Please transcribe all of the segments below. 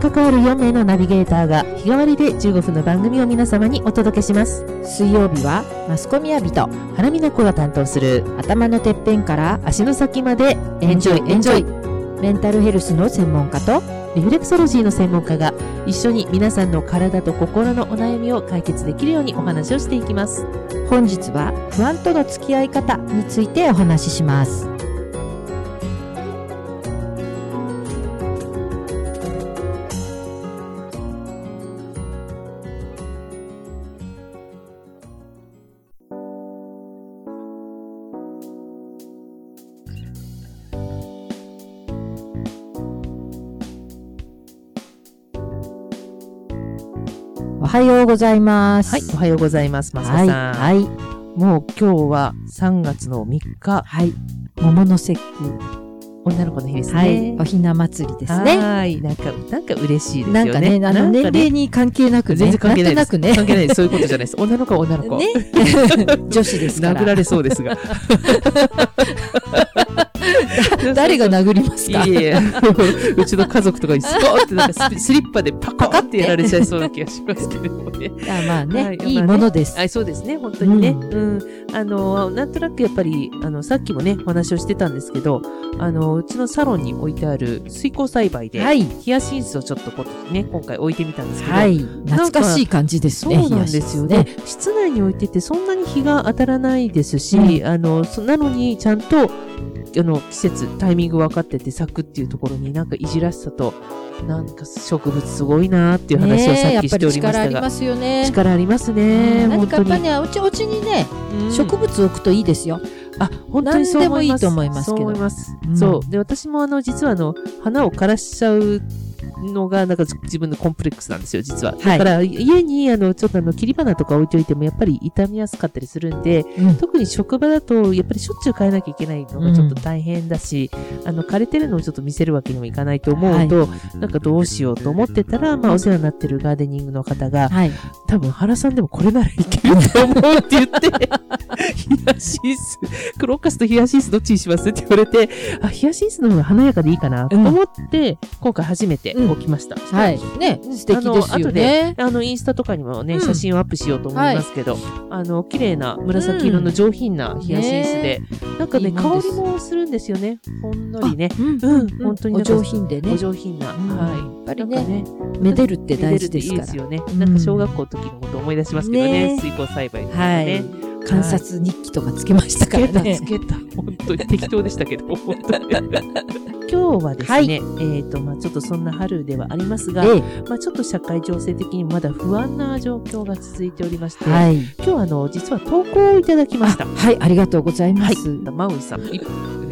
関わる4名のナビゲーターが日替わりで15分の番組を皆様にお届けします。水曜日はマスコミアビト原美奈子が担当する頭のてっぺんから足の先までエンジョイエンジョイメンタルヘルスの専門家とリフレクソロジーの専門家が一緒に皆さんの体と心のお悩みを解決できるようにお話をしていきます。本日は不安との付き合い方についてお話ししますはようございます。はいおはようございますマスコはい。さん、はい。もう今日は3月の3日はい。桃の節句。女の子の日ですねはい。おひな祭りですね。はいなんかなんか嬉しいですよねなんかね、あの、年齢に関係なくね。全然関係ないですんとなくね。関係ないですそういうことじゃないです女の子は女の子、ね。女子ですから。殴られそうですが誰が殴りますか？いえいえ、うちの家族とかにスコーってなんかス スリッパでパカってやられちゃいそうな気がしますけれどもね。あまあね、はいい、いものです。はい、そうですね、本当にね。ううん。あの、なんとなくやっぱり、あの、さっきもね、お話をしてたんですけど、あの、うちのサロンに置いてある水耕栽培で、はい。ヒヤシンスをちょっとこうね、今回置いてみたんですけど、はい。懐かしい感じですそうね。なんですよ冷やね。室内に置いててそんなに日が当たらないですし、うんあの、そなのにちゃんと、あの、季節、タイミング分かってて咲くっていうところになんかいじらしさと、なんか植物すごいなーっていう話をさっきしておりましたが。力ありますよね。力ありますね。何本当に。かやっぱね、おちおちにね、うん植物置くといいですよ。あ、本当にそう思います。何でもいいと思いますけどそう思います。うんそう。で、私もあの、実はあの、花を枯らしちゃうのが、なんか自分のコンプレックスなんですよ、実は。はい。だから、家にあの、ちょっとあの、切り花とか置いておいても、やっぱり傷みやすかったりするんで、うん。特に職場だと、やっぱりしょっちゅう変えなきゃいけないのがちょっと大変だし、あの、枯れてるのをちょっと見せるわけにもいかないと思うと、なんかどうしようと思ってたら、まあ、お世話になってるガーデニングの方が、はい。多分原さんでもこれならいけると思うって言って、ヒヤシンス、クロッカスとヒヤシンスどっちにしますって言われて、あ、ヒヤシンスの方が華やかでいいかなと思って、今回初めて置きました。はい。ね、素敵ですよね。あの、インスタとかにもね、うん写真をアップしようと思いますけど、あの、綺麗な紫色の上品なヒヤシンスで、なんかね香りもするんですよね。ほんのりね。うんうん、本当にお上品でねお。上品な。うんはい。やっぱりね、めでるって大事ですからいいです。よね。うんなんか小学校の時のこと思い出しますけどね。ね水耕栽培とかはいね。。観察日記とかつけましたつけた、からねつ。けた。本当に適当でしたけど、本当に。今日はですね、はいえっ、と、まあちょっとそんな春ではありますが、ええまあちょっと社会情勢的にまだ不安な状況が続いておりまして、はい。今日はあの、実は投稿をいただきました。はい、ありがとうございまはいす。。マウイさん、い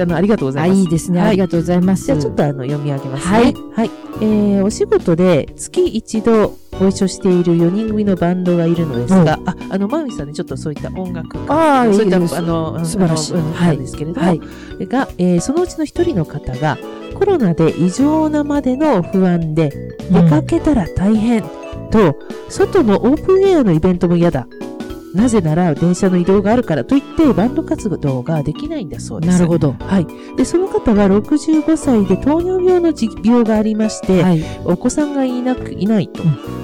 あの、ありがとうござあ、います。いいですね。はいありがとうございます。じゃあちょっとあの読み上げますね。はい。はい。えー、お仕事で月一度ご一緒している4人組のバンドがいるのですが、あ、あの、マウイさんね、ちょっとそういった音楽家。ああ、そういったあの、素晴らしい。はい。なんですけれども、はい。が、えーそのうちの一人の方が、コロナで異常なまでの不安で、出かけたら大変、と、外のオープンエアのイベントも嫌だ。なぜなら電車の移動があるからといってバンド活動ができないんだそうです。なるほど。はい。で、その方は65歳で糖尿病の持病がありまして、はい。お子さんがいなく、いないと。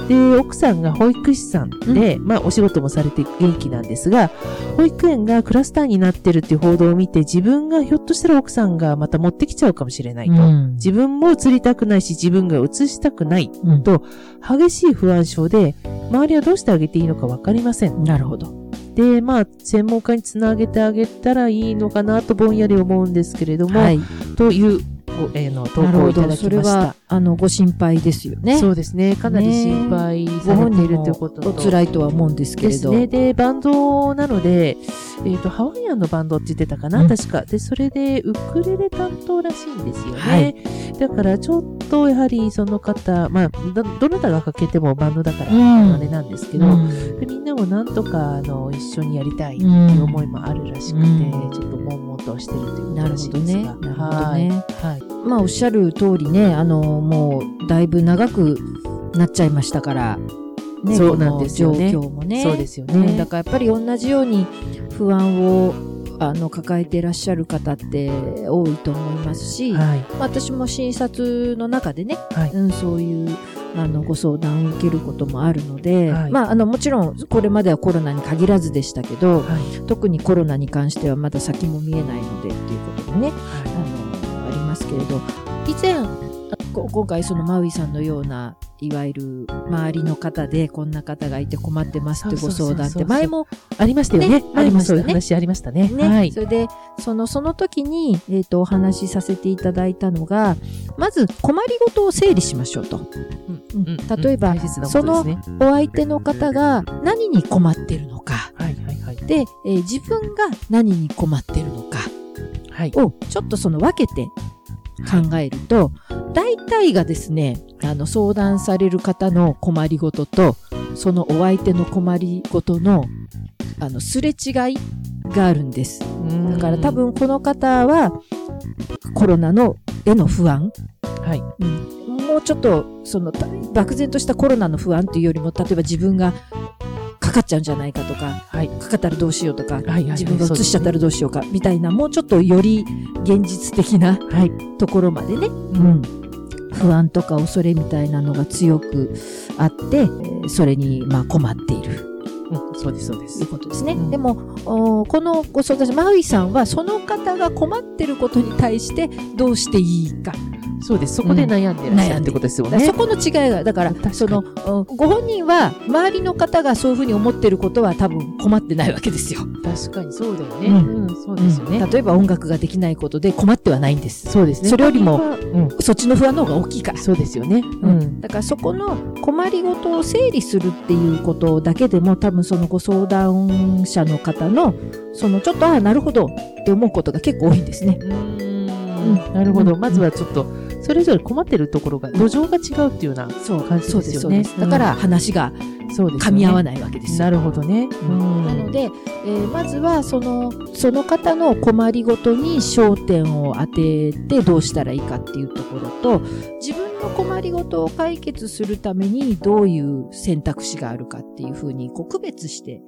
で、奥さんが保育士さんで、まあ、お仕事もされて元気なんですが、保育園がクラスターになってるっていう報道を見て、自分がひょっとしたら奥さんがまた持ってきちゃうかもしれないと。うん自分も移りたくないし、自分が移したくない。うんと激しい不安症で、周りはどうしてあげていいのかわかりません。なるほど。で、まあ、専門家につなげてあげたらいいのかなとぼんやり思うんですけれども、はい。という、ごえーの投。稿をいただきましたは。、あの、ご心配ですよね。そうですね。かなり心配ごされているということと。お辛いとは思うんですけれど。ですね。で、バンドなので、えっ、と、ハワイアンのバンドって言ってたかな、うん確か。で、それで、ウクレレ担当らしいんですよね。はいだから、ちょっと、やはり、その方、まあ、ど、どなたがかけてもバンドだから、うんあれなんですけど、うんでみんなもなんとか、あの、一緒にやりたいってうんいう思いもあるらしくて、うんちょっと悶々としてるというこですが。なるほどはい。ね。はい。まあ、おっしゃる通りね、あの、もう、だいぶ長くなっちゃいましたから、ね、そうなんですよね状況もね。そうですようんね。だからやっぱり同じように不安をあの抱えていらっしゃる方って多いと思いますし、はい。まあ私も診察の中でね、はい。うん、そういうあのご相談を受けることもあるので、はいまあ、あのもちろんこれまではコロナに限らずでしたけど、はい。特にコロナに関してはまだ先も見えないのでっていうことでね、けれど以前今回そのマウイさんのようないわゆる周りの方でこんな方がいて困ってますってご相談って前もい。ありましたよね。ねありましたねそういう話ありましたね。ね、はいそ。れでそのその時に、えー、とお話しさせていただいたのがまず困りごとを整理しましょうと。うんうん例えば大切なことですね。お相手の方が何に困ってるのかはいはいはい。で、えー自分が何に困ってるのかはい。をちょっとその分けて考えると、大体がですね、あの相談される方の困りごとと、そのお相手の困りごとの、あの、すれ違いがあるんです。だから多分この方は、コロナのへの不安、はい。うん、もうちょっと、その、た漠然としたコロナの不安というよりも、例えば自分がかかっちゃうんじゃないかとか、はい。かかったらどうしようとか、はいはいはい自分が移しちゃったら。らどうしようか、みたいな、もうちょっとより現実的なはい。ところまでね、うん。不安とか恐れみたいなのが強くあって、えーそれにまあ困っているうんそうですそうでといすう。ことですね。うんでも、おこのご相談者、マウイさんはその方が困ってることに対してどうしていいか。そうです。そこで悩んでらっしゃるってことですよねそ。この違いが、だからその、うんご本人は周りの方がそういうふうに思ってることは多分困ってないわけですよ。確かにそうだよね。うんうん、そうですよね。うん例えば音楽ができないことで困ってはないんです。そうですね。それよりもそっちの不安の方が大きいからうん、。そうですよね。ううんん。だからそこの困りごとを整理するっていうことだけでも多分そのご相談者の方のそのちょっとああなるほどって思うことが結構多いんですね。うーんなるほど。うんまずはちょっと、それぞれ困ってるところが、土壌が違うっていうようなそう感じですよね。だから話がそうですよね。噛み合わないわけですよ。なるほどね。うんなので、えーまずはそのその方の困りごとに焦点を当ててどうしたらいいかっていうところと自分の困りごとを解決するためにどういう選択肢があるかっていうふうにこう区別して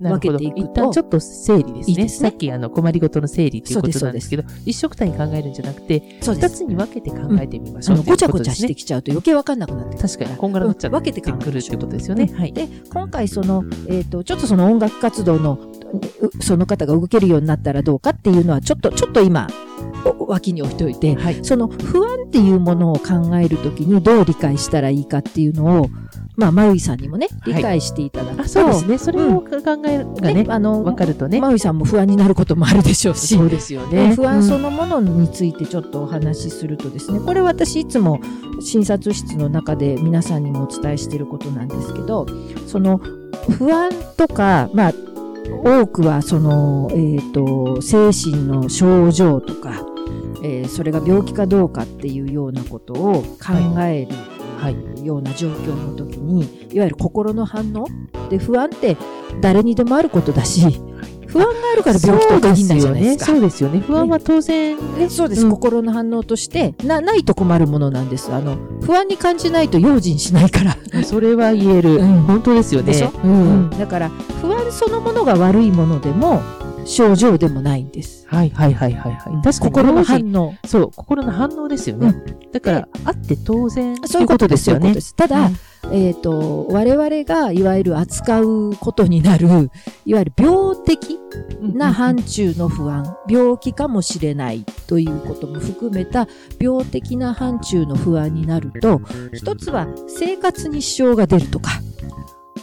分けていくと一旦ちょっと整理ですね。いいですねさっきあの困りごとの整理っていうことそうですなんですけど、一緒くたに考えるんじゃなくて、二つに分けて考えてみましあょうっていうのごちゃごち。ゃしてきちゃうと余計わかんなくなってくる確かに、こんがらがっちゃって分けて考えくるっていうことですよね。はい。で今回その、えー、とちょっとその音楽活動のうその方が動けるようになったらどうかっていうのはちょっとちょっと今お脇に置いておいてはい。その不安っていうものを考えるときにどう理解したらいいかっていうのをまあマウイさんにもねはい。理解していただくと、あ、そうですね。それを考えがねね、あのわかるとね。マウイさんも不安になることもあるでしょうし。そうですよね。不安そうんのものについてちょっとお話しするとですね、これ私いつも診察室の中で皆さんにもお伝えしていることなんですけど、その不安とか、まあ、多くはその、えっ、と、精神の症状とか、えーそれが病気かどうかっていうようなことを考える、はい。ような状況の時に、いわゆる心の反応で不安って誰にでもあることだし、不安があるから病気とは限らないじゃないですか。そうですよね。不安は当然、えそうです、うん心の反応としてなないと困るものなんですあの不安に感じないと用心しないから、それは言える。うん本当ですよね。でしょ？うん。だから不安そのものが悪いものでも症状でもないんです。はいはいはいはいはい。確かに心の反応。そう、心の反応ですよね。だから、あって当然そういうことですよね。ただ、はいえっ、と我々がいわゆる扱うことになるいわゆる病的な範疇の不安、病気かもしれないということも含めた病的な範疇の不安になると一つは生活に支障が出るとか、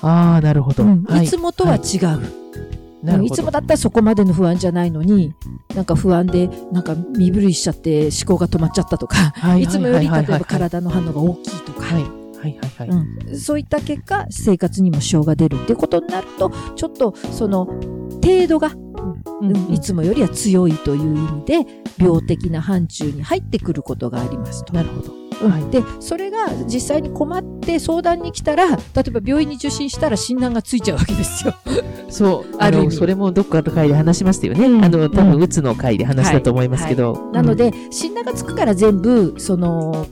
ああ、なるほど。うん。はい。つもとは違う、いつもだったらそこまでの不安じゃないのになんか不安でなんか身震いしちゃって思考が止まっちゃったとか、はいいつもより例えば体の反応が大きいとか、そういった結果生活にも支障が出るっていうことになるとちょっとその程度が、いつもよりは強いという意味で病的な範疇に入ってくることがありますと。なるほど。うんはいでそれが実際に困って相談に来たら例えば病院に受診したら診断がついちゃうわけですよ。そう。あの、それもどっかの回で話しましたよね。うんあの、多うん分、うつの回で話したと思いますけど。なので、診断がつくから全部その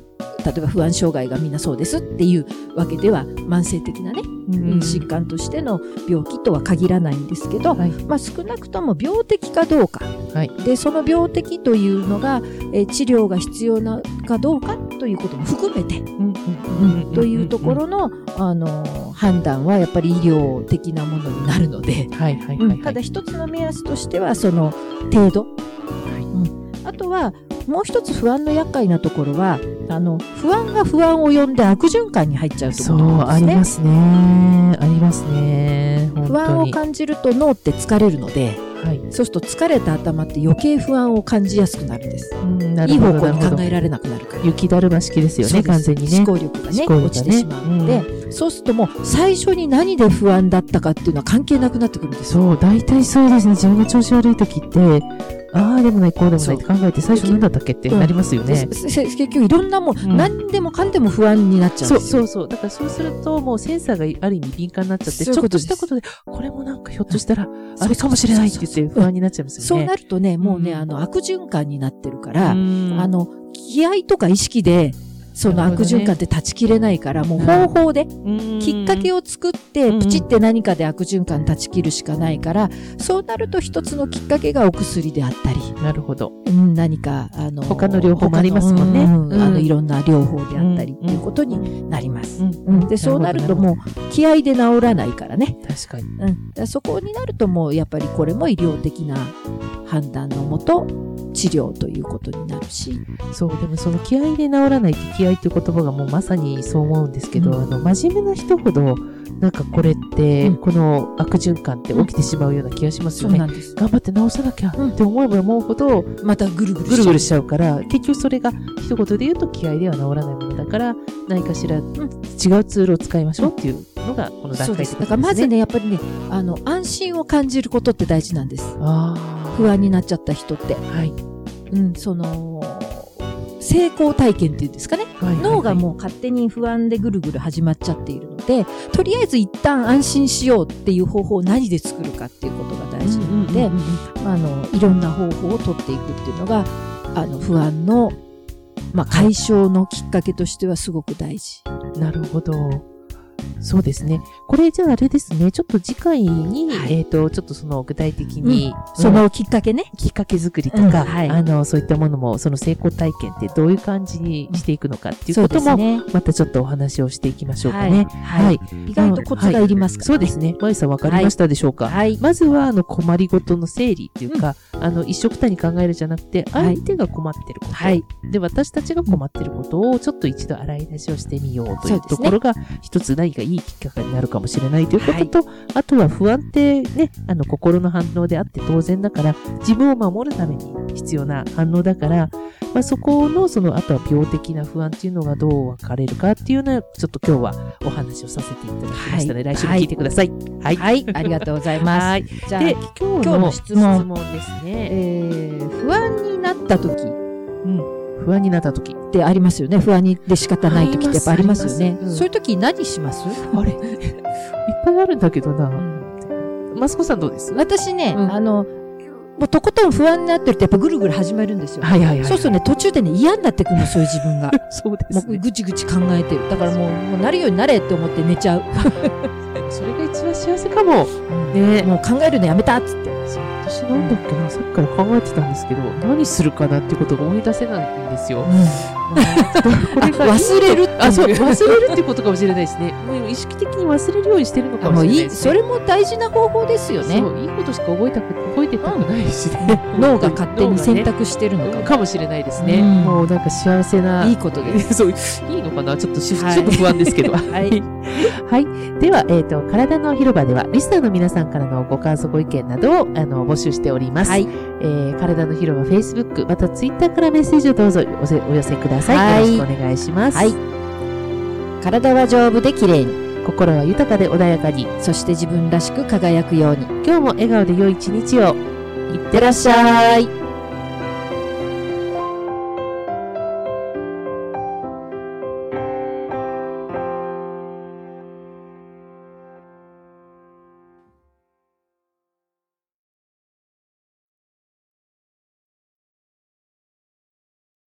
例えば不安障害がみんなそうですっていうわけでは慢性的なね、うん。疾患としての病気とは限らないんですけど、はい。まあ、少なくとも病的かどうか、はい。でその病的というのが、えー治療が必要なかどうかということも含めて、うんうんというところの、あの判断はやっぱり医療的なものになるので、ただ一つの目安としてはその程度、はもう一つ不安の厄介なところはあの不安が不安を呼んで悪循環に入っちゃうとこそうろなんですね。ありますね。ありますね。不安を感じると脳って疲れるのではい。そうすると疲れた頭って余計不安を感じやすくなるんです。うんないい方向に考えられなくなるから。雪だるま式ですよね完全にね。思考力がねね。落ちてしまうので、そうするともう最初に何で不安だったかっていうのは関係なくなってくるんですよ。そう大体そうですね。自分が調子悪い時ってああでもないこうでもないって考えて最初何だったっけってなりますよね。でせせ結局いろんなもん、うん。何でもかんでも不安になっちゃうんそうですよ。そうそうだからそうするともうセンサーがある意味敏感になっちゃってちょっとしたことでこれもなんかひょっとしたらあれかもしれないって言って不安になっちゃいますそうよねなるとね、もうね、う。んあの悪循環になってるから、うんあの気合とか意識でその悪循環って断ち切れないから、もう方法できっかけをを作って、うん。プチって何かで悪循環断ち切るしかないから、そうなると一つのきっかけがお薬であったり、なるほど。うん何か、あの、他の療法もありますもんね。ううん。あの、いろんな療法であったりうんっていうことになります。で、そうなるともう、気合で治らないからね。確かに。うん。そこになるともう、やっぱりこれも医療的な判断のもと、治療ということになるし。そう、でもその気合で治らないって気合っていう言葉がもうまさにそう思うんですけど、うんあの、真面目な人ほど、なんかこれって、うんこの悪循環って起きてしまうような気がしますよね。そうなんです。頑張って治さなきゃうんって思えば思うほど、またぐるぐるぐるぐるししちゃうから、結局それが一言で言うと気合では治らないものだから、何かしら違うツールを使いましょうっていうのが、この段階そうです。ってことだからまずね、やっぱりね、あの、安心を感じることって大事なんです。あ不安になっちゃった人って。あ。はい。うん、その、成功体験っていうんですかね。はい脳がもう勝手に不安でぐるぐる始まっちゃっているので、とりあえず一旦安心しようっていう方法を何で作るかっていうことが大事なので、あの、いろんな方法を取っていくっていうのが、あの、不安の、まあ、解消のきっかけとしてはすごく大事。なるほど。そうですね。これじゃああれですね。ちょっと次回に、はいえっ、と、ちょっとその具体的に、そのきっかけね。きっかけ作りとか、うんはいあの、そういったものも、その成功体験ってどういう感じにしていくのかっていうことも、ね。またちょっとお話をしていきましょうかね。はいはい。意外とコツがいりますから、そうですね。まゆさんわかりましたでしょうか、はい。まずは、あの、困りごとの整理っていうか、あの、一緒くたに考えるじゃなくて、はい相手が困ってること、はい。で、私たちが困ってることを、ちょっと一度洗い出しをしてみようというところが、一つ何かいいきっかけになるかもしれないということと、あとは不安ってね、あの、心の反応であって当然だから、自分を守るために必要な反応だから、まあ、そこの、その、あとは病的な不安っていうのがどう分かれるかっていうのは、ちょっと今日はお話をさせていただきましたので、はい来週も聞いてください。はい。はい。ありがとうございます。はい。じゃあ、で、今日の質問ですね。えー不安になった時っうん。不安になった時。てありますよね。不安にで仕方ない時ってやっぱありますよねありますあり。ますそういう時何します？あれ？いっぱいあるんだけどな。マスコさんどうです？私ね、うんあの、もうとことん不安になってるとやっぱぐるぐる始まるんですよ。はいはいはい。そうするとね、途中でね、嫌になってくるの、そういう自分が。そうでもすね。うぐちぐち考えてる。だからもう、もうなるようになれって思って寝ちゃう。それが一番幸せかも。ねもう考えるのやめたっつって。私なんだっけな、さっきから考えてたんですけど、何するかなっていうことが思い出せないんですよ。これが忘れるっていうあ、そう、忘れるっていうことかもしれないですね。もう意識的に忘れるようにしてるのかあもしれないね。それも大事な方法ですよねそ。う、いいことしか覚えたく、覚えてたくないしね。脳が勝手に選脳択してるのかも。かもしれないですね。うんもうなんか幸せな。いいことです。そう、いいのかな？ちょっとし、はいちょっと不安ですけど。はい。はい。では、えっ、と、体の広場では、リスナーの皆さんからのご感想、ご意見などを、あの、募集しております。はい。えー、体の広場、Facebook、また Twitter からメッセージをどうぞおせお寄せください。はいよろしくお願いします。はい体は丈夫で綺麗に、心は豊かで穏やかに、そして自分らしく輝くように。今日も笑顔で良い一日を。いってらっしゃい。